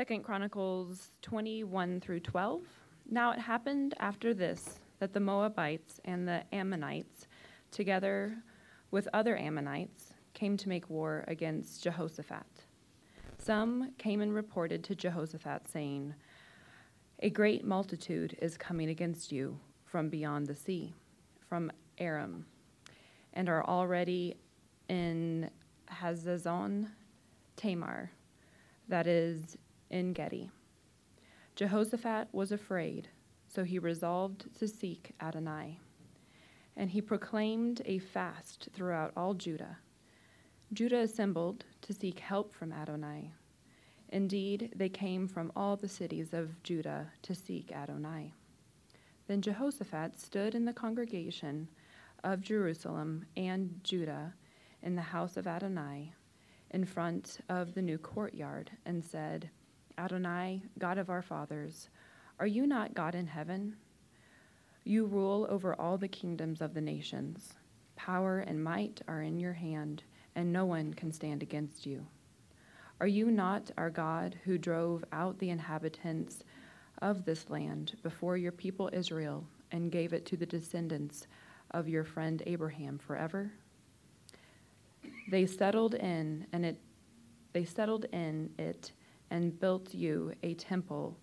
Second Chronicles 21 through 12. Now it happened after this that the Moabites and the Ammonites, together with other Ammonites, came to make war against Jehoshaphat. Some came and reported to Jehoshaphat, saying, A great multitude is coming against you from beyond the sea, from Aram, and are already in Hazazon Tamar, that is En Gedi. Jehoshaphat was afraid, so he resolved to seek Adonai. And he proclaimed a fast throughout all Judah Judah assembled to seek help from Adonai. Indeed, they came from all the cities of Judah to seek Adonai. Then Jehoshaphat stood in the congregation of Jerusalem and Judah in the house of Adonai, in front of the new courtyard, and said, Adonai, God of our fathers, are you not God in heaven? You rule over all the kingdoms of the nations. Power and might are in your hand and no one can stand against you. Are you not our God who drove out the inhabitants of this land before your people Israel and gave it to the descendants of your friend Abraham forever? They settled in and it they settled in it and built you a temple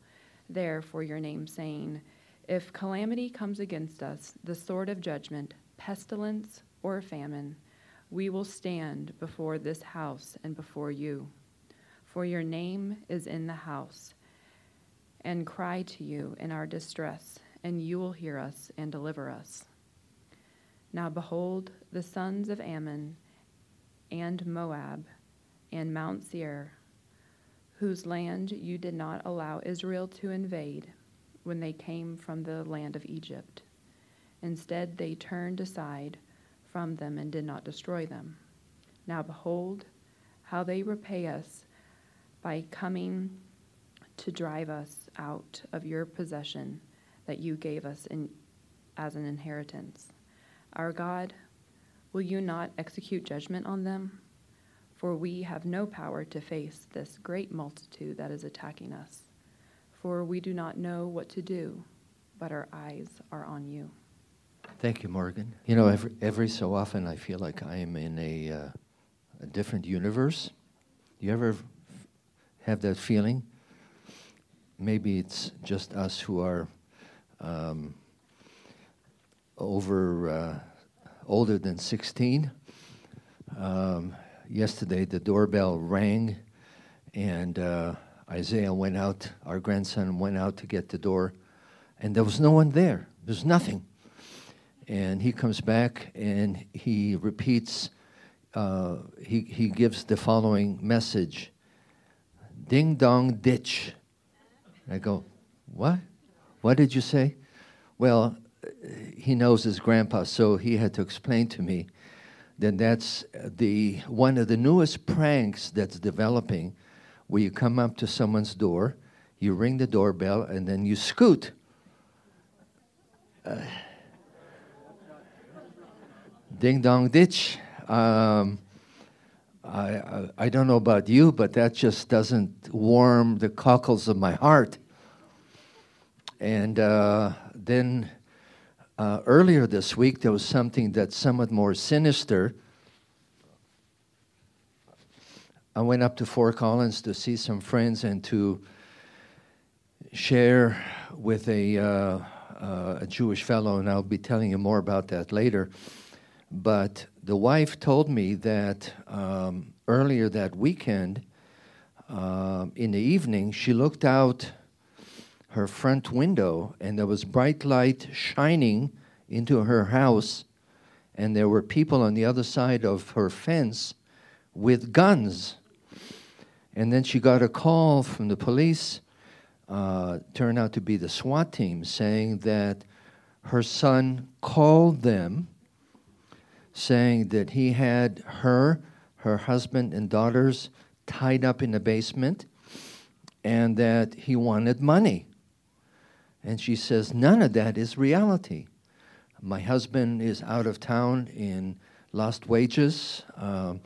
there for your name saying, if calamity comes against us, the sword of judgment, pestilence or famine, we will stand before this house and before you. For your name is in the house, and cry to you in our distress, and you will hear us and deliver us. Now behold, the sons of Ammon and Moab and Mount Seir, whose land you did not allow Israel to invade when they came from the land of Egypt. Instead, they turned aside from them and did not destroy them. Now behold, how they repay us by coming to drive us out of your possession that you gave us in, as an inheritance. Our God, will you not execute judgment on them? For we have no power to face this great multitude that is attacking us. For we do not know what to do, but our eyes are on you. Thank you, Morgan. You know, every, every so often I feel like I am in a, uh, a different universe. Do you ever have that feeling? Maybe it's just us who are um, over uh, older than 16. Um, yesterday, the doorbell rang, and uh, Isaiah went out, our grandson went out to get the door, and there was no one there. There's nothing. And he comes back and he repeats, uh, he, he gives the following message Ding dong ditch. I go, What? What did you say? Well, he knows his grandpa, so he had to explain to me that that's the one of the newest pranks that's developing where you come up to someone's door, you ring the doorbell, and then you scoot. Uh, ding dong ditch. Um, I, I, I don't know about you, but that just doesn't warm the cockles of my heart. And uh, then uh, earlier this week, there was something that's somewhat more sinister. I went up to Fort Collins to see some friends and to share with a, uh, uh a Jewish fellow, and I'll be telling you more about that later. But the wife told me that um, earlier that weekend, uh, in the evening, she looked out her front window and there was bright light shining into her house, and there were people on the other side of her fence with guns. And then she got a call from the police, uh, turned out to be the SWAT team, saying that her son called them saying that he had her, her husband, and daughters tied up in the basement and that he wanted money. And she says, None of that is reality. My husband is out of town in lost wages. Um,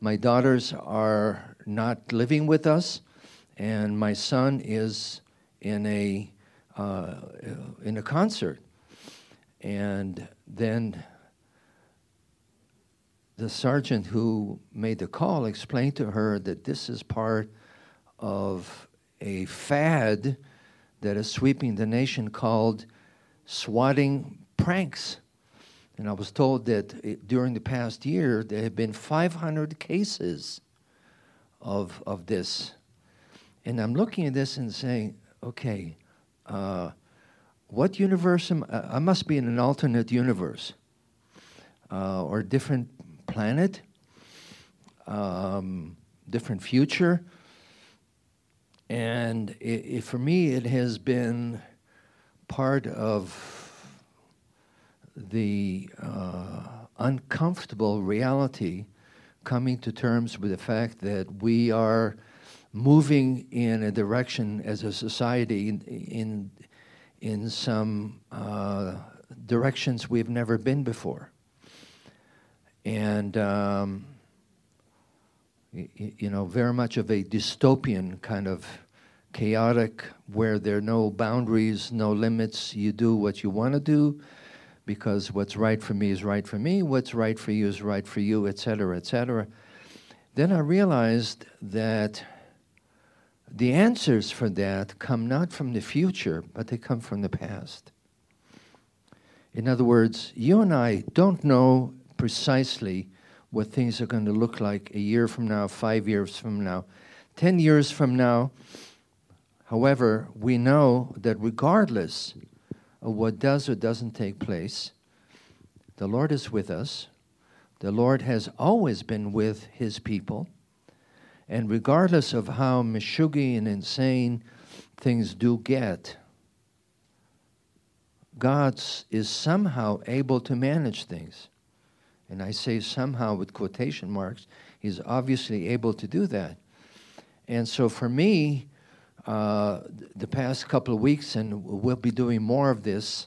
my daughters are not living with us. and my son is in a uh, in a concert, and then the sergeant who made the call explained to her that this is part of a fad that is sweeping the nation called swatting pranks. And I was told that it, during the past year, there have been 500 cases of, of this. And I'm looking at this and saying, okay, uh, what universe am I? I must be in an alternate universe uh, or different planet, um, different future. And it, it, for me, it has been part of the uh, uncomfortable reality coming to terms with the fact that we are moving in a direction as a society in in, in some uh, directions we've never been before, and um, you know, very much of a dystopian kind of chaotic, where there are no boundaries, no limits. You do what you want to do because what's right for me is right for me, what's right for you is right for you, etc., etc. Then I realized that the answers for that come not from the future, but they come from the past. In other words, you and I don't know precisely what things are going to look like a year from now, five years from now, ten years from now. However, we know that regardless of what does or doesn't take place. The Lord is with us. The Lord has always been with his people. And regardless of how mishugi and insane things do get, God is somehow able to manage things. And I say somehow with quotation marks, he's obviously able to do that. And so for me, uh, the past couple of weeks, and we'll be doing more of this.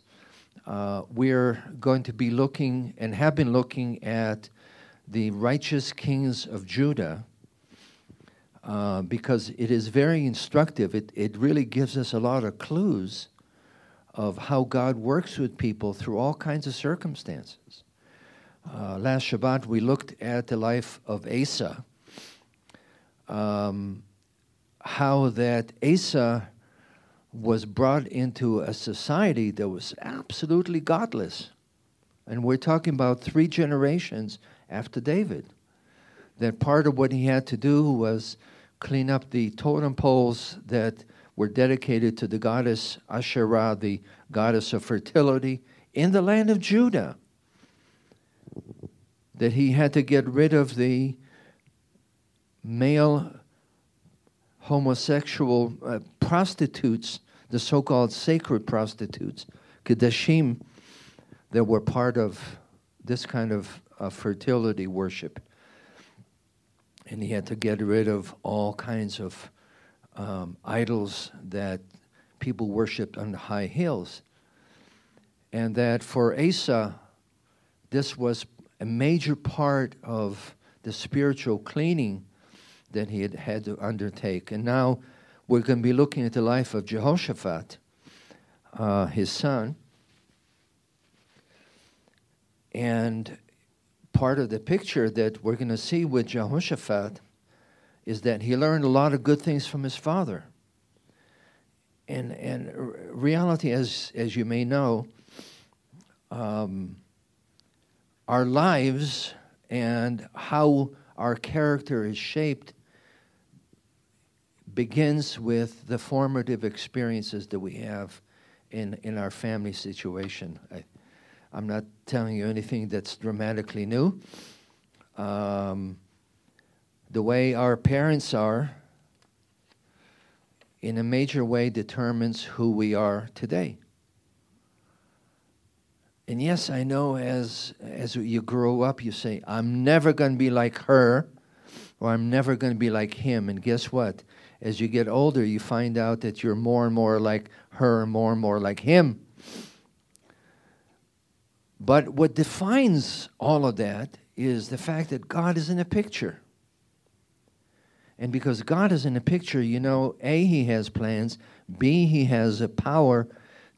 Uh, we're going to be looking and have been looking at the righteous kings of Judah uh, because it is very instructive. It, it really gives us a lot of clues of how God works with people through all kinds of circumstances. Uh, last Shabbat, we looked at the life of Asa. Um, how that Asa was brought into a society that was absolutely godless. And we're talking about three generations after David. That part of what he had to do was clean up the totem poles that were dedicated to the goddess Asherah, the goddess of fertility, in the land of Judah. That he had to get rid of the male homosexual uh, prostitutes, the so called sacred prostitutes, Kedoshim, that were part of this kind of uh, fertility worship. And he had to get rid of all kinds of um, idols that people worshipped on the high hills. And that for Asa, this was a major part of the spiritual cleaning that he had had to undertake. And now we're going to be looking at the life of Jehoshaphat, uh, his son. And part of the picture that we're going to see with Jehoshaphat is that he learned a lot of good things from his father. And, and reality, as, as you may know, um, our lives and how our character is shaped begins with the formative experiences that we have in, in our family situation. I, am not telling you anything that's dramatically new. Um, the way our parents are, in a major way, determines who we are today. And yes, I know as, as you grow up, you say, I'm never going to be like her, or I'm never going to be like him. And guess what? as you get older, you find out that you're more and more like her, more and more like him. But what defines all of that is the fact that God is in a picture. And because God is in the picture, you know, A, He has plans, B, He has a power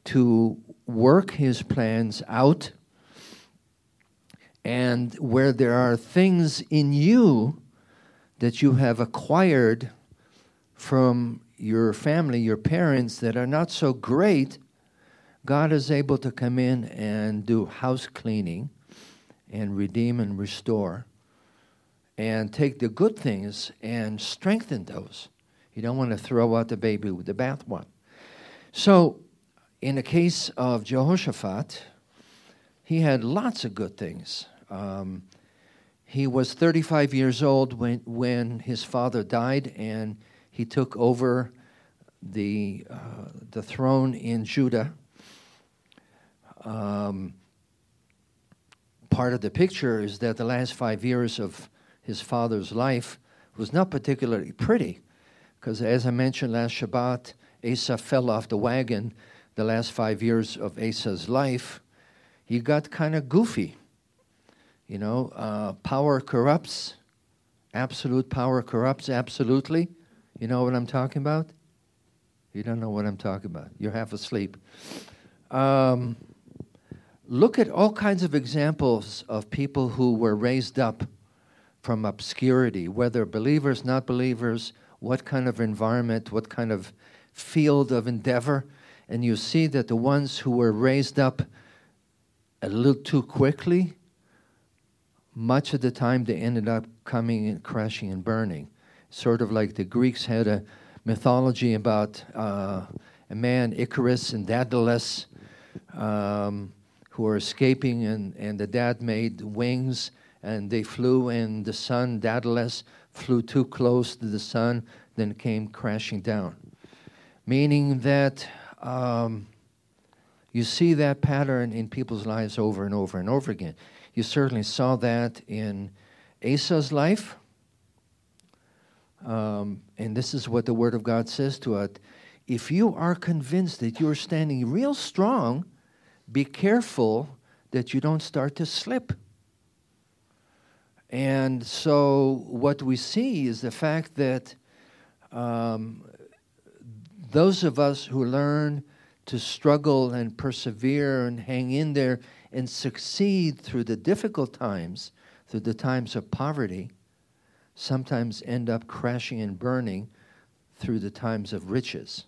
to work His plans out. And where there are things in you that you have acquired from your family, your parents, that are not so great, God is able to come in and do house cleaning and redeem and restore and take the good things and strengthen those. You don't want to throw out the baby with the bathwater. So, in the case of Jehoshaphat, he had lots of good things. Um, he was 35 years old when, when his father died, and he took over the, uh, the throne in Judah. Um, part of the picture is that the last five years of his father's life was not particularly pretty, because as I mentioned last Shabbat, Asa fell off the wagon the last five years of Asa's life. He got kind of goofy. You know, uh, power corrupts. Absolute power corrupts absolutely. You know what I'm talking about? You don't know what I'm talking about. You're half asleep. Um, look at all kinds of examples of people who were raised up from obscurity, whether believers, not believers, what kind of environment, what kind of field of endeavor. And you see that the ones who were raised up a little too quickly, much of the time they ended up coming and crashing and burning. Sort of like the Greeks had a mythology about uh, a man, Icarus and Daedalus, um, who were escaping, and, and the dad made wings and they flew, and the son, Daedalus, flew too close to the sun, then came crashing down. Meaning that um, you see that pattern in people's lives over and over and over again. You certainly saw that in Asa's life. Um, and this is what the Word of God says to us. If you are convinced that you're standing real strong, be careful that you don't start to slip. And so, what we see is the fact that um, those of us who learn to struggle and persevere and hang in there and succeed through the difficult times, through the times of poverty, sometimes end up crashing and burning through the times of riches.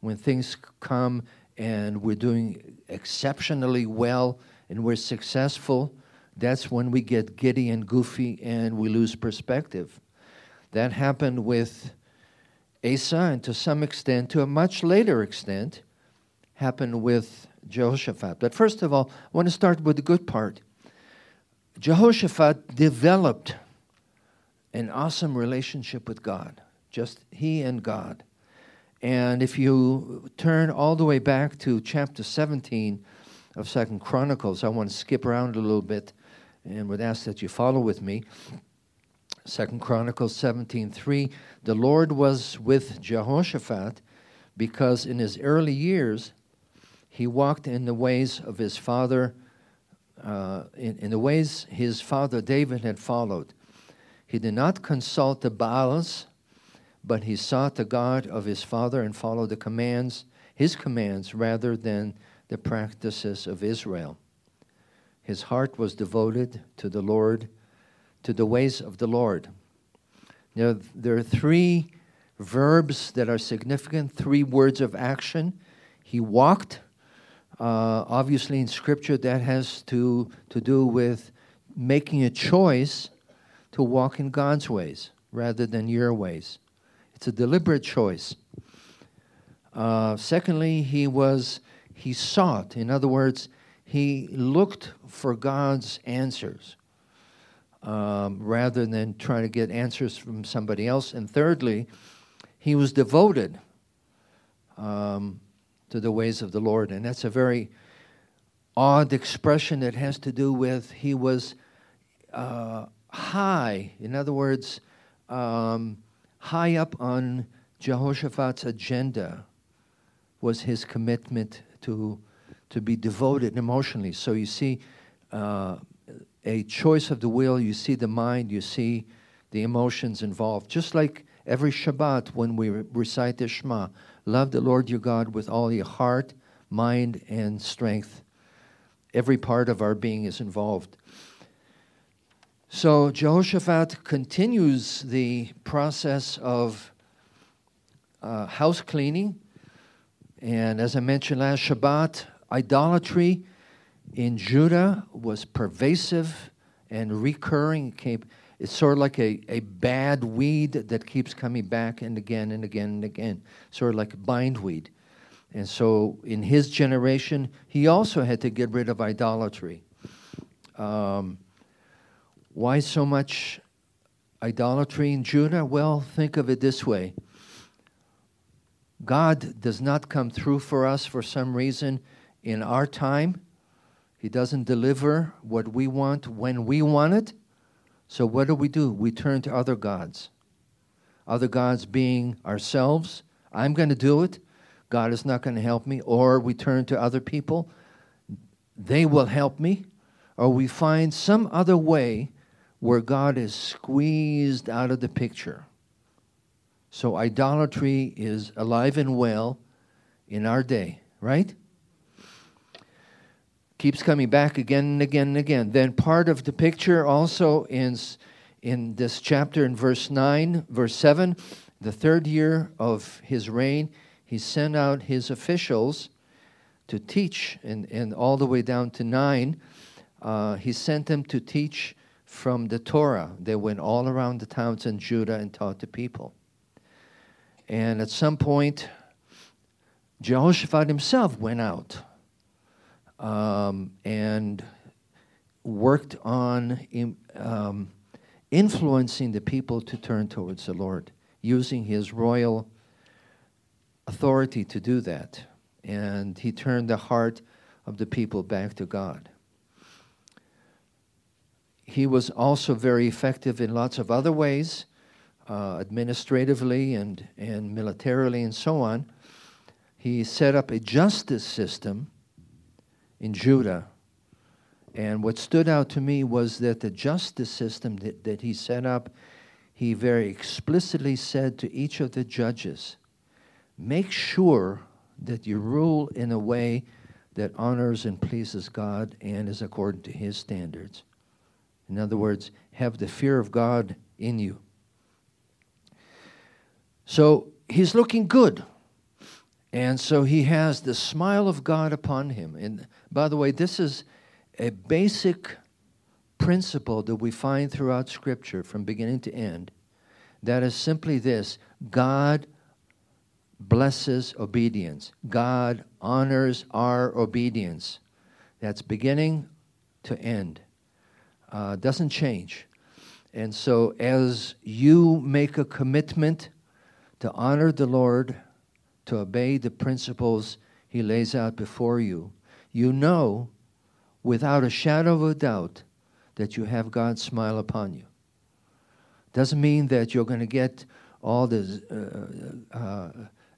When things come and we're doing exceptionally well and we're successful, that's when we get giddy and goofy and we lose perspective. That happened with Asa, and to some extent, to a much later extent, happened with Jehoshaphat. But first of all, I want to start with the good part. Jehoshaphat developed an awesome relationship with God, just he and God. And if you turn all the way back to chapter 17 of Second Chronicles, I want to skip around a little bit and would ask that you follow with me. Second Chronicles 17:3 The Lord was with Jehoshaphat because in his early years he walked in the ways of his father uh, in, in the ways his father David had followed. He did not consult the Baals, but he sought the God of his father and followed the commands, his commands, rather than the practices of Israel. His heart was devoted to the Lord, to the ways of the Lord. Now, there are three verbs that are significant, three words of action. He walked. Uh, obviously, in Scripture, that has to, to do with making a choice to walk in God's ways rather than your ways. It's a deliberate choice. Uh, secondly, he was he sought. In other words, he looked for God's answers um, rather than trying to get answers from somebody else. And thirdly, he was devoted um, to the ways of the Lord. And that's a very odd expression that has to do with he was uh, high. In other words, um, high up on Jehoshaphat's agenda was his commitment to to be devoted emotionally. So you see uh, a choice of the will, you see the mind, you see the emotions involved. Just like every Shabbat when we recite the Shema. Love the Lord your God with all your heart, mind, and strength. Every part of our being is involved. So Jehoshaphat continues the process of uh, house cleaning. And as I mentioned last Shabbat, idolatry in Judah was pervasive and recurring. It's sort of like a, a bad weed that keeps coming back and again and again and again, sort of like bindweed. And so in his generation, he also had to get rid of idolatry. Um, why so much idolatry in Judah? Well, think of it this way God does not come through for us for some reason in our time. He doesn't deliver what we want when we want it. So, what do we do? We turn to other gods. Other gods being ourselves. I'm going to do it. God is not going to help me. Or we turn to other people. They will help me. Or we find some other way where God is squeezed out of the picture. So idolatry is alive and well in our day, right? Keeps coming back again and again and again. Then part of the picture also in, in this chapter in verse 9, verse 7, the third year of his reign, he sent out his officials to teach, and, and all the way down to 9, uh, he sent them to teach from the Torah. They went all around the towns in Judah and taught the people. And at some point, Jehoshaphat himself went out um, and worked on um, influencing the people to turn towards the Lord, using his royal authority to do that. And he turned the heart of the people back to God he was also very effective in lots of other ways, uh, administratively and, and militarily and so on. He set up a justice system in Judah. And what stood out to me was that the justice system that, that he set up, he very explicitly said to each of the judges, make sure that you rule in a way that honors and pleases God and is according to his standards. In other words, have the fear of God in you. So he's looking good. And so he has the smile of God upon him. And by the way, this is a basic principle that we find throughout Scripture from beginning to end. That is simply this God blesses obedience, God honors our obedience. That's beginning to end uh, doesn't change. And so, as you make a commitment to honor the Lord, to obey the principles He lays out before you, you know without a shadow of a doubt that you have God's smile upon you. Doesn't mean that you're going to get all the uh, uh,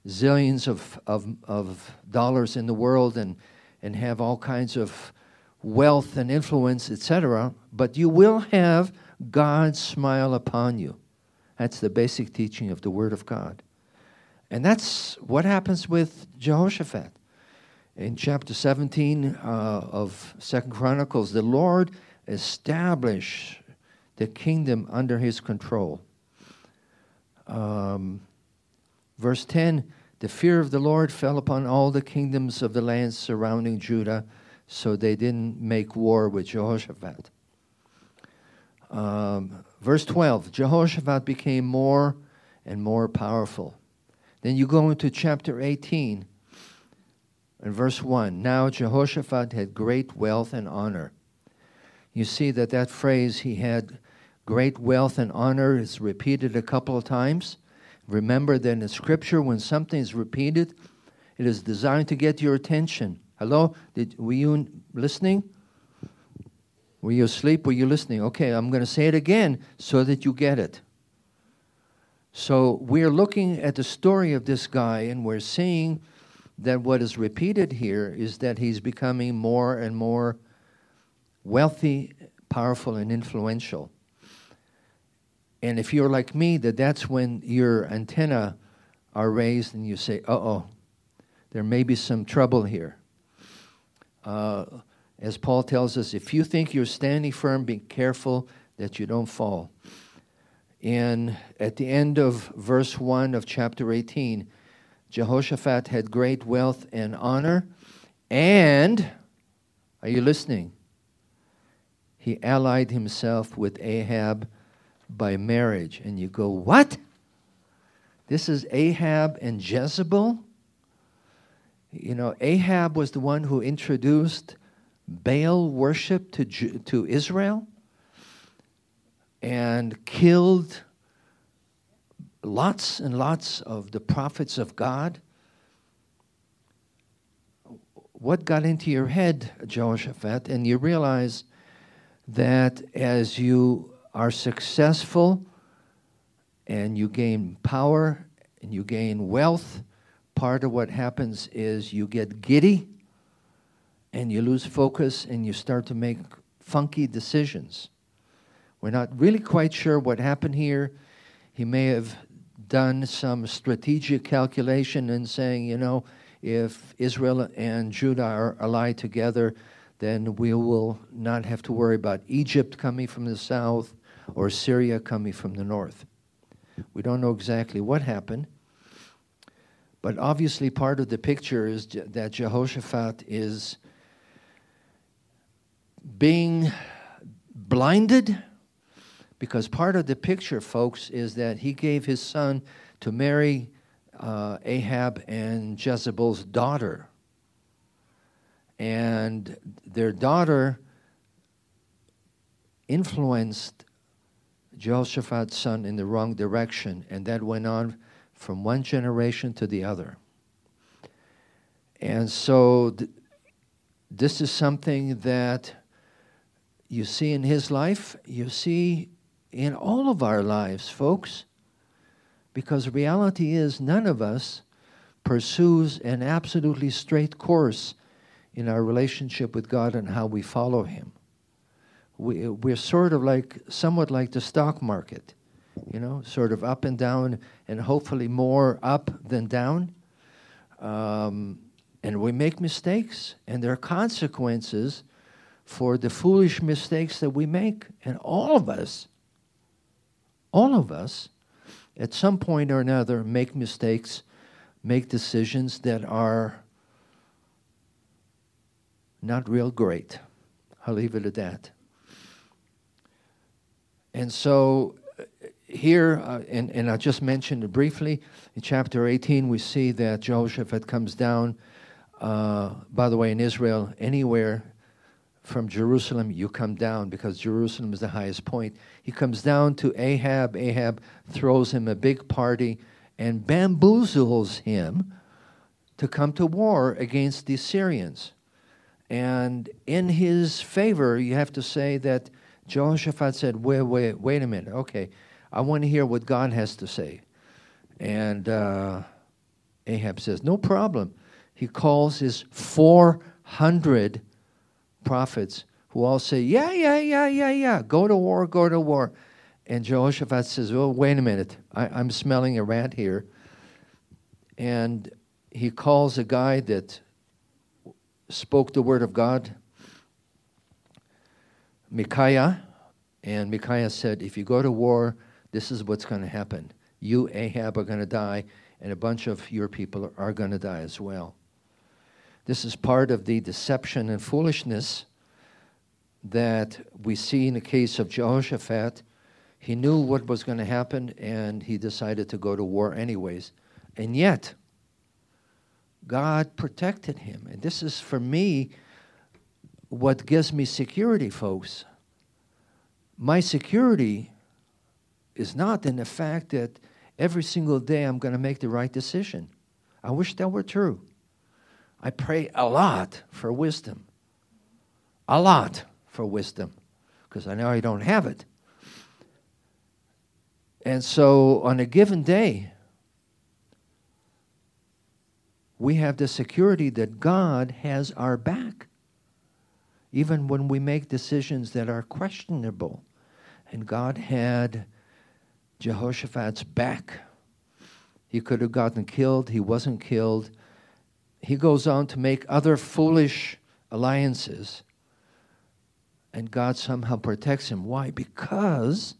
zillions of, of, of dollars in the world and, and have all kinds of wealth and influence, etc., but you will have God's smile upon you. That's the basic teaching of the Word of God. And that's what happens with Jehoshaphat. In chapter 17 uh, of Second Chronicles, the Lord established the kingdom under his control. Um, verse 10 The fear of the Lord fell upon all the kingdoms of the lands surrounding Judah so they didn't make war with Jehoshaphat. Um, verse 12 Jehoshaphat became more and more powerful. Then you go into chapter 18 and verse 1. Now Jehoshaphat had great wealth and honor. You see that that phrase, he had great wealth and honor, is repeated a couple of times. Remember that in Scripture, when something is repeated, it is designed to get your attention. Hello? Did, were you listening? Were you asleep? Were you listening? Okay, I'm going to say it again so that you get it. So we're looking at the story of this guy and we're seeing that what is repeated here is that he's becoming more and more wealthy, powerful, and influential. And if you're like me, that that's when your antenna are raised and you say, uh oh, there may be some trouble here. Uh, as Paul tells us, if you think you're standing firm, be careful that you don't fall. And at the end of verse 1 of chapter 18, Jehoshaphat had great wealth and honor, and, are you listening? He allied himself with Ahab by marriage. And you go, what? This is Ahab and Jezebel? You know, Ahab was the one who introduced Baal worship to, to Israel and killed lots and lots of the prophets of God. What got into your head, Jehoshaphat? And you realize that as you are successful and you gain power and you gain wealth, part of what happens is you get giddy and you lose focus and you start to make funky decisions. We're not really quite sure what happened here. He may have done some strategic calculation and saying, you know, if Israel and Judah are allied together, then we will not have to worry about Egypt coming from the south or Syria coming from the north. We don't know exactly what happened, but obviously part of the picture is that Jehoshaphat is being blinded because part of the picture, folks, is that he gave his son to marry uh, Ahab and Jezebel's daughter. And their daughter influenced Jehoshaphat's son in the wrong direction, and that went on from one generation to the other. And so, th- this is something that you see in his life, you see in all of our lives, folks. Because reality is, none of us pursues an absolutely straight course in our relationship with God and how we follow Him we, we're sort of like, somewhat like the stock market, you know, sort of up and down, and hopefully more up than down. Um, and we make mistakes, and there are consequences for the foolish mistakes that we make. And all of us, all of us, at some point or another, make mistakes, make decisions that are not real great. I'll leave it at that. And so uh, here, uh, and, and I just mentioned it briefly, in chapter 18, we see that Jehoshaphat comes down. Uh, by the way, in Israel, anywhere from Jerusalem, you come down because Jerusalem is the highest point. He comes down to Ahab. Ahab throws him a big party and bamboozles him to come to war against the Assyrians. And in his favor, you have to say that Jehoshaphat said, wait, wait, wait a minute. Okay, I want to hear what God has to say. And uh, Ahab says, no problem. He calls his 400 prophets who all say, yeah, yeah, yeah, yeah, yeah, go to war, go to war. And Jehoshaphat says, well, wait a minute. I, I'm smelling a rat here. And he calls a guy that spoke the word of God Micaiah, and Micaiah said, If you go to war, this is what's going to happen. You, Ahab, are going to die, and a bunch of your people are going to die as well. This is part of the deception and foolishness that we see in the case of Jehoshaphat. He knew what was going to happen, and he decided to go to war anyways. And yet, God protected him. And this is, for me, what gives me security, folks. My security is not in the fact that every single day I'm going to make the right decision. I wish that were true. I pray a lot for wisdom. A lot for wisdom because I know I don't have it. And so on a given day, we have the security that God has our back even when we make decisions that are questionable. And God had Jehoshaphat's back. He could have gotten killed, he wasn't killed. He goes on to make other foolish alliances, and God somehow protects him. Why? Because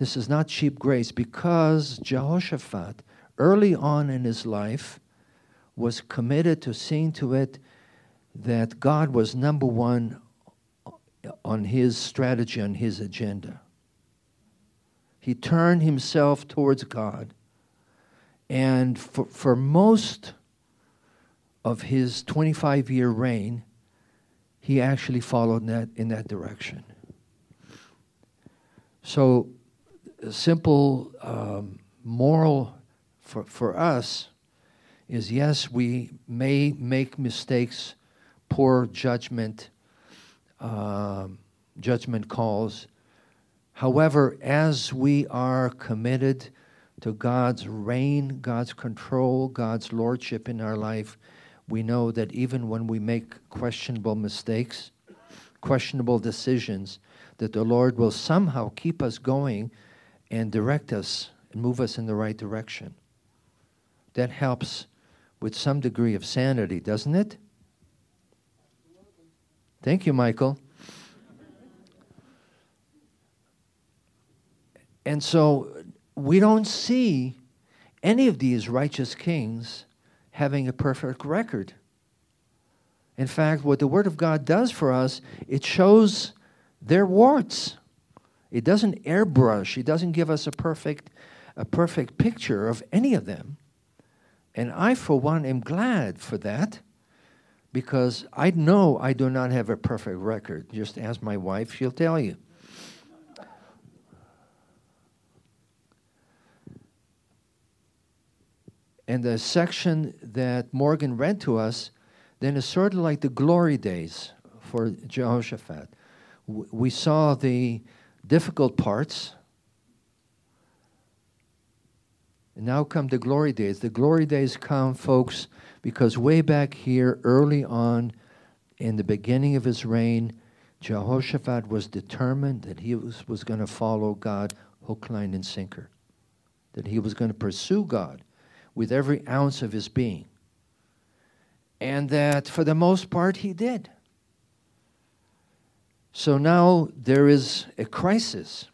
this is not cheap grace, because Jehoshaphat, early on in his life, was committed to seeing to it that God was number one on his strategy, on his agenda. He turned himself towards God. And for, for most of his 25 year reign, he actually followed that in that direction. So, a simple um, moral for, for us is yes, we may make mistakes, poor judgment, um, judgment calls. However, as we are committed to God's reign, God's control, God's lordship in our life, we know that even when we make questionable mistakes, questionable decisions, that the Lord will somehow keep us going and direct us and move us in the right direction. That helps with some degree of sanity, doesn't it? Thank you, Michael. And so we don't see any of these righteous kings having a perfect record. In fact, what the Word of God does for us, it shows their warts. It doesn't airbrush, it doesn't give us a perfect, a perfect picture of any of them. And I, for one, am glad for that because I know I do not have a perfect record. Just ask my wife, she'll tell you. And the section that Morgan read to us then is sort of like the glory days for Jehoshaphat. We saw the difficult parts And now come the glory days. The glory days come, folks, because way back here, early on, in the beginning of his reign, Jehoshaphat was determined that he was, was going to follow God hook, line, and sinker, that he was going to pursue God with every ounce of his being. And that for the most part, he did. So now there is a crisis.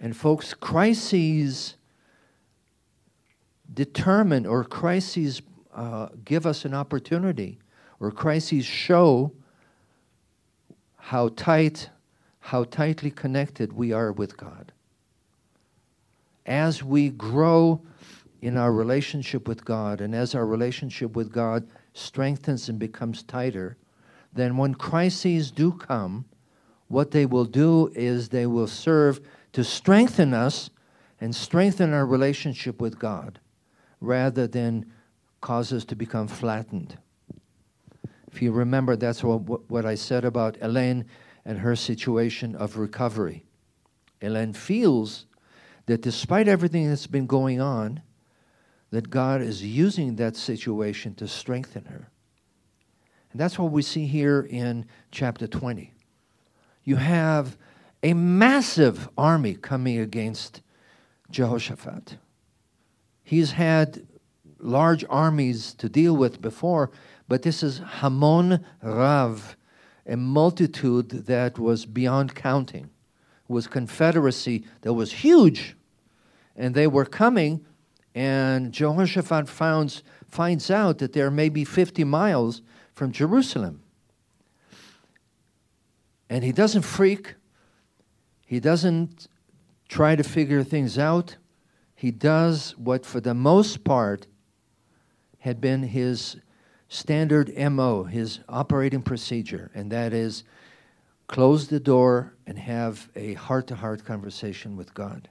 And, folks, crises determine or crises uh, give us an opportunity or crises show how tight how tightly connected we are with God as we grow in our relationship with God and as our relationship with God strengthens and becomes tighter then when crises do come what they will do is they will serve to strengthen us and strengthen our relationship with God rather than cause us to become flattened. If you remember, that's what, what I said about Elaine and her situation of recovery. Elaine feels that despite everything that's been going on, that God is using that situation to strengthen her. And that's what we see here in chapter 20. You have a massive army coming against Jehoshaphat. He's had large armies to deal with before, but this is Hamon Rav, a multitude that was beyond counting. It was confederacy that was huge. And they were coming, and Jehoshaphat finds, finds out that they're maybe 50 miles from Jerusalem. And he doesn't freak, he doesn't try to figure things out he does what, for the most part, had been his standard MO, his operating procedure, and that is close the door and have a heart to heart conversation with God.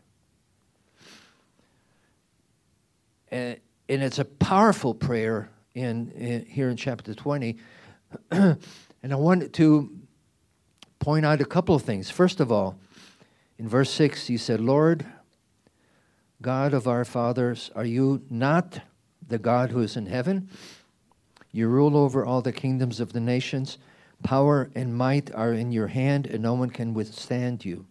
And, and it's a powerful prayer in, in here in chapter 20. and I wanted to point out a couple of things. First of all, in verse 6, he said, Lord, God of our fathers, are you not the God who is in heaven? You rule over all the kingdoms of the nations. Power and might are in your hand, and no one can withstand you.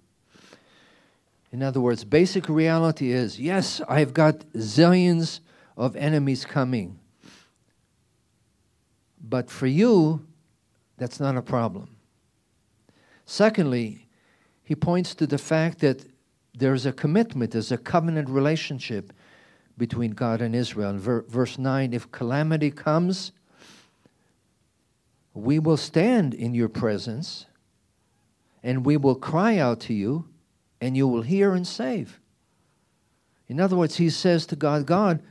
In other words, basic reality is yes, I've got zillions of enemies coming. But for you, that's not a problem. Secondly, he points to the fact that there's a commitment, there's a covenant relationship between God and Israel. Ver- verse 9 if calamity comes, we will stand in your presence and we will cry out to you and you will hear and save. In other words, he says to God, God,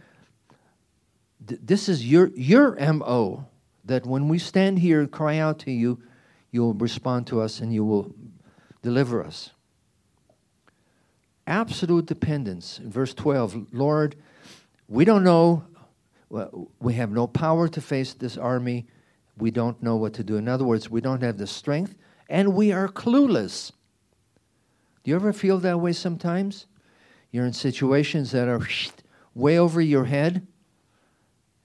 this is your, your MO that when we stand here and cry out to you, you'll respond to us and you will deliver us. Absolute dependence. In verse 12, Lord, we don't know, we have no power to face this army. We don't know what to do. In other words, we don't have the strength and we are clueless. Do you ever feel that way sometimes? You're in situations that are way over your head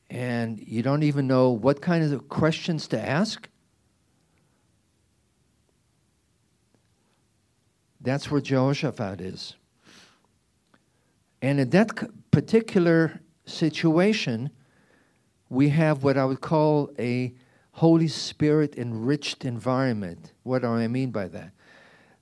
and you don't even know what kind of questions to ask? That's where Jehoshaphat is. And in that particular situation, we have what I would call a Holy Spirit enriched environment. What do I mean by that?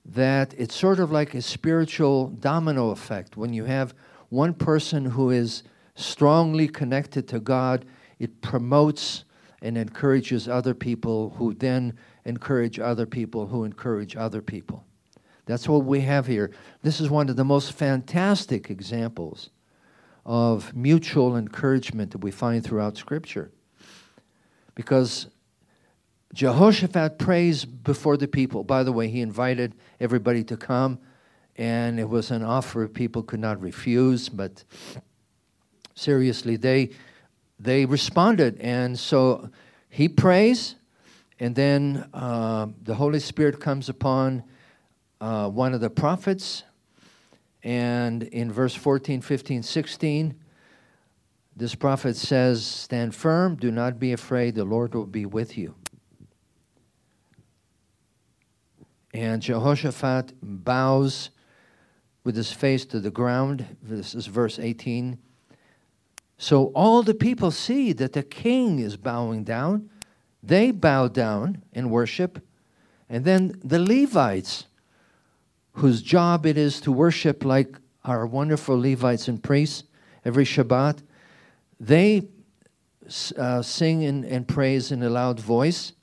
That it's sort of like a spiritual domino effect. When you have one person who is strongly connected to God, it promotes and encourages other people who then encourage other people who encourage other people. That's what we have here. This is one of the most fantastic examples of mutual encouragement that we find throughout Scripture. Because Jehoshaphat prays before the people. By the way, he invited everybody to come, and it was an offer people could not refuse, but seriously, they they responded, and so he prays, and then uh, the Holy Spirit comes upon uh, one of the prophets, and in verse 14, 15, 16, this prophet says, Stand firm, do not be afraid, the Lord will be with you. And Jehoshaphat bows with his face to the ground. This is verse 18. So all the people see that the king is bowing down. They bow down in worship. And then the Levites, whose job it is to worship like our wonderful Levites and priests every Shabbat, they uh, sing and, and praise in a loud voice.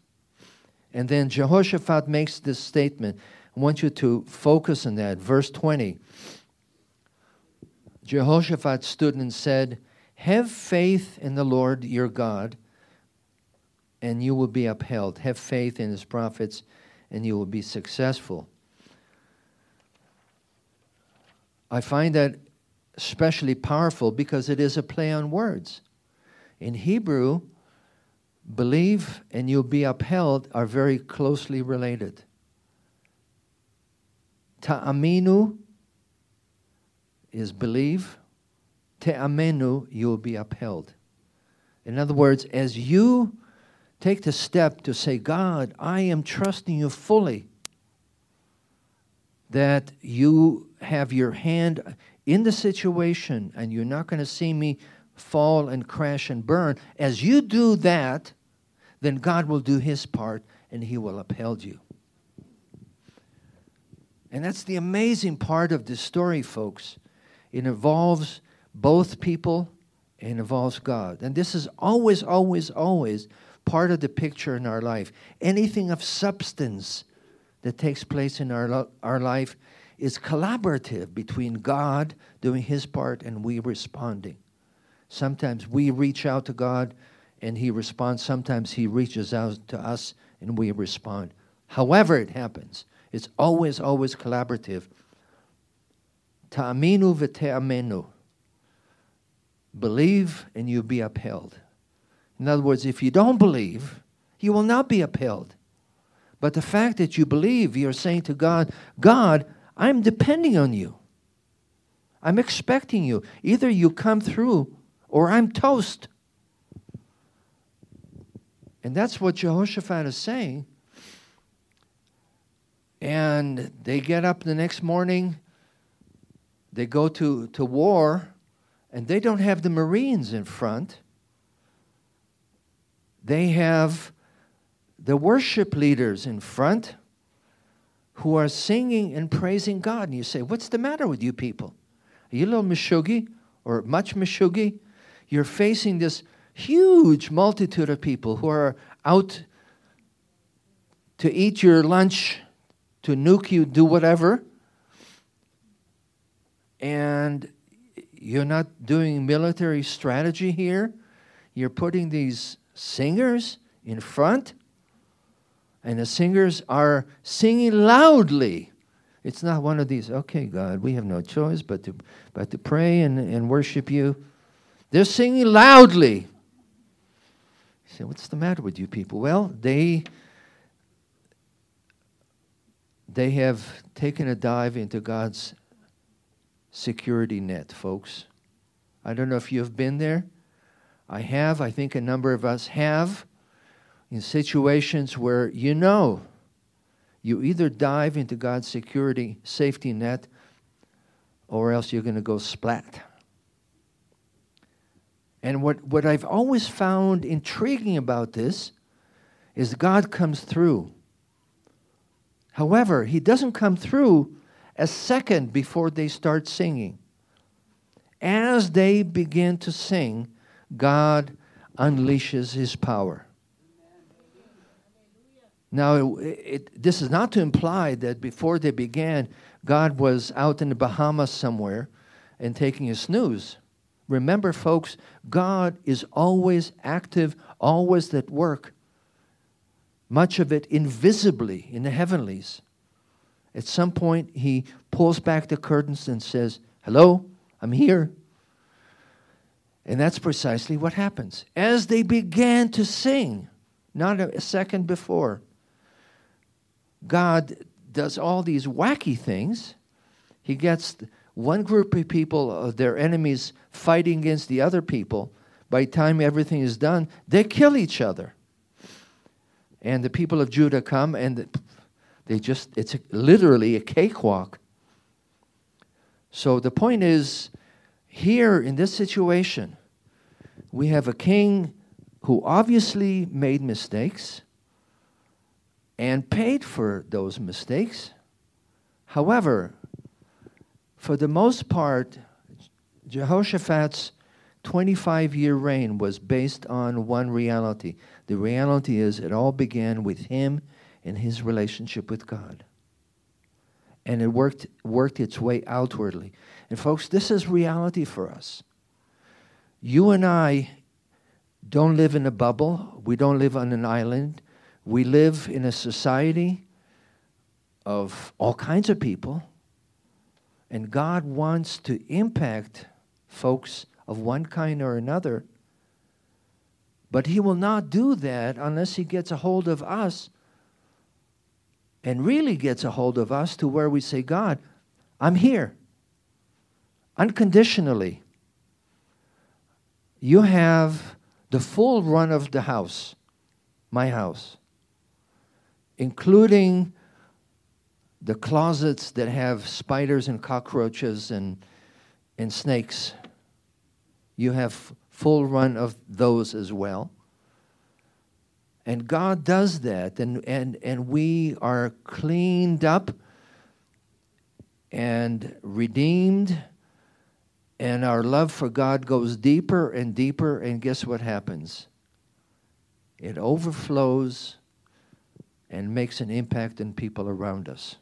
And then Jehoshaphat makes this statement. I want you to focus on that. Verse 20. Jehoshaphat stood and said, have faith in the Lord your God, and you will be upheld. Have faith in his prophets, and you will be successful. I find that especially powerful because it is a play on words. In Hebrew, believe and you'll be upheld are very closely related. Ta'aminu is believe, te'amenu, you will be upheld. In other words, as you take the step to say, God, I am trusting you fully, that you have your hand in the situation and you're not going to see me fall and crash and burn. As you do that, then God will do his part and he will uphold you. And that's the amazing part of this story, folks. It involves both people and involves God. And this is always, always, always part of the picture in our life. Anything of substance that takes place in our, our life is collaborative between God doing his part and we responding. Sometimes we reach out to God and he responds. Sometimes he reaches out to us and we respond. However, it happens, it's always, always collaborative. Ta'aminu v'te'amenu. Believe and you'll be upheld. In other words, if you don't believe, you will not be upheld. But the fact that you believe, you're saying to God, God, I'm depending on you. I'm expecting you. Either you come through or I'm toast. And that's what Jehoshaphat is saying. And they get up the next morning they go to, to war and they don't have the Marines in front. They have the worship leaders in front who are singing and praising God. And you say, What's the matter with you people? Are you a little mishugi or much mishugi? You're facing this huge multitude of people who are out to eat your lunch, to nuke you, do whatever. And you're not doing military strategy here. You're putting these singers in front, and the singers are singing loudly. It's not one of these, okay, God, we have no choice but to, but to pray and, and worship you. They're singing loudly. You say, what's the matter with you people? Well, they they have taken a dive into God's security net, folks. I don't know if you've been there. I have. I think a number of us have. In situations where you know you either dive into God's security safety net or else you're going to go splat. And what, what I've always found intriguing about this is God comes through. However, He doesn't come through a second before they start singing. As they begin to sing, God unleashes His power. Now, it, it, this is not to imply that before they began, God was out in the Bahamas somewhere and taking a snooze. Remember, folks, God is always active, always at work, much of it invisibly in the heavenlies. At some point, he pulls back the curtains and says, Hello, I'm here. And that's precisely what happens. As they began to sing, not a second before, God does all these wacky things. He gets one group of people, uh, their enemies, fighting against the other people. By the time everything is done, they kill each other. And the people of Judah come and they just, it's a, literally a cakewalk. So the point is, here in this situation, we have a king who obviously made mistakes and paid for those mistakes. However, for the most part, Jehoshaphat's 25 year reign was based on one reality. The reality is, it all began with him and his relationship with God. And it worked, worked its way outwardly. And, folks, this is reality for us. You and I don't live in a bubble, we don't live on an island. We live in a society of all kinds of people. And God wants to impact folks of one kind or another. But He will not do that unless He gets a hold of us and really gets a hold of us to where we say, God, I'm here. Unconditionally. You have the full run of the house, my house, including the closets that have spiders and cockroaches and, and snakes. You have full run of those as well. And God does that, and, and, and we are cleaned up and redeemed, and our love for God goes deeper and deeper, and guess what happens? It overflows and makes an impact on people around us.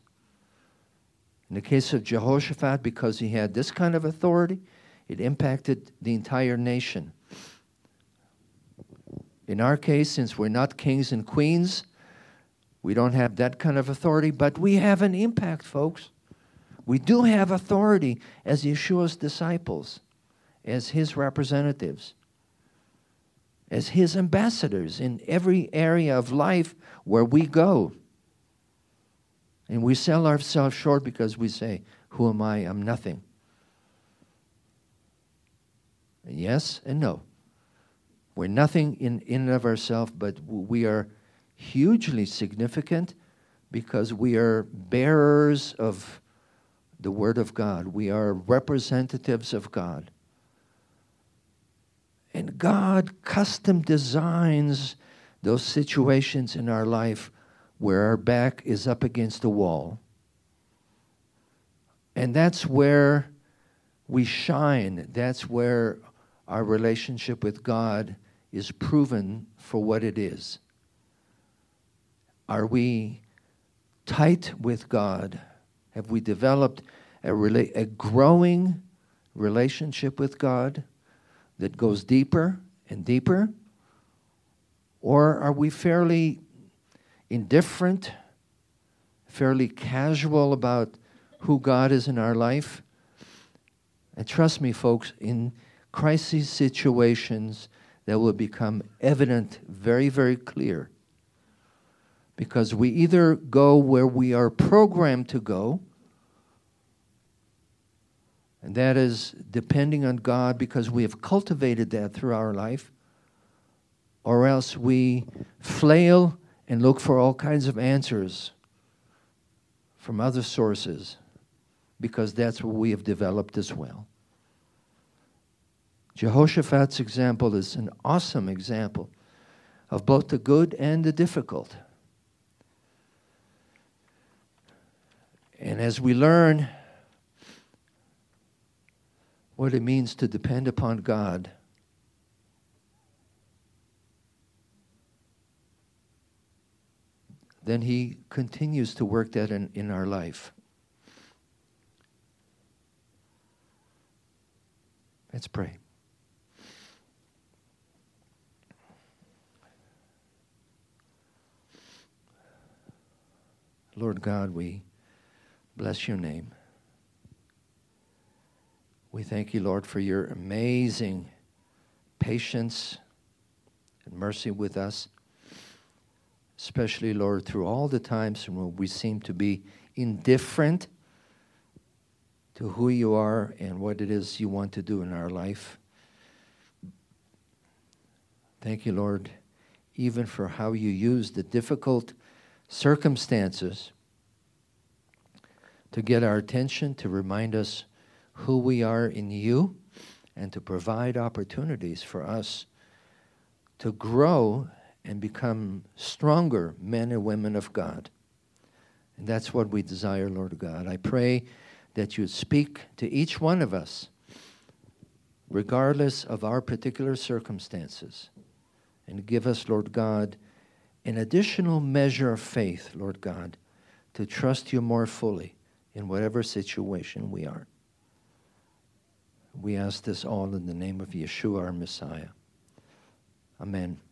In the case of Jehoshaphat, because he had this kind of authority, it impacted the entire nation. In our case, since we're not kings and queens, we don't have that kind of authority, but we have an impact, folks. We do have authority as Yeshua's disciples, as his representatives, as his ambassadors in every area of life where we go. And we sell ourselves short because we say, Who am I? I'm nothing. And yes and no. We're nothing in, in and of ourselves, but we are hugely significant because we are bearers of the Word of God. We are representatives of God. And God custom designs those situations in our life where our back is up against the wall. And that's where we shine. That's where our relationship with God is proven for what it is. Are we tight with God? Have we developed a, rela- a growing relationship with God that goes deeper and deeper? Or are we fairly indifferent, fairly casual about who God is in our life? And trust me, folks, in crisis situations, that will become evident very, very clear. Because we either go where we are programmed to go, and that is depending on God because we have cultivated that through our life, or else we flail and look for all kinds of answers from other sources because that's what we have developed as well. Jehoshaphat's example is an awesome example of both the good and the difficult. And as we learn what it means to depend upon God, then He continues to work that in, in our life. Let's pray. Lord God, we bless your name. We thank you, Lord, for your amazing patience and mercy with us, especially, Lord, through all the times when we seem to be indifferent to who you are and what it is you want to do in our life. Thank you, Lord, even for how you use the difficult circumstances to get our attention, to remind us who we are in you, and to provide opportunities for us to grow and become stronger men and women of God. And that's what we desire, Lord God. I pray that you speak to each one of us, regardless of our particular circumstances, and give us, Lord God, an additional measure of faith, Lord God, to trust you more fully in whatever situation we are. We ask this all in the name of Yeshua, our Messiah. Amen.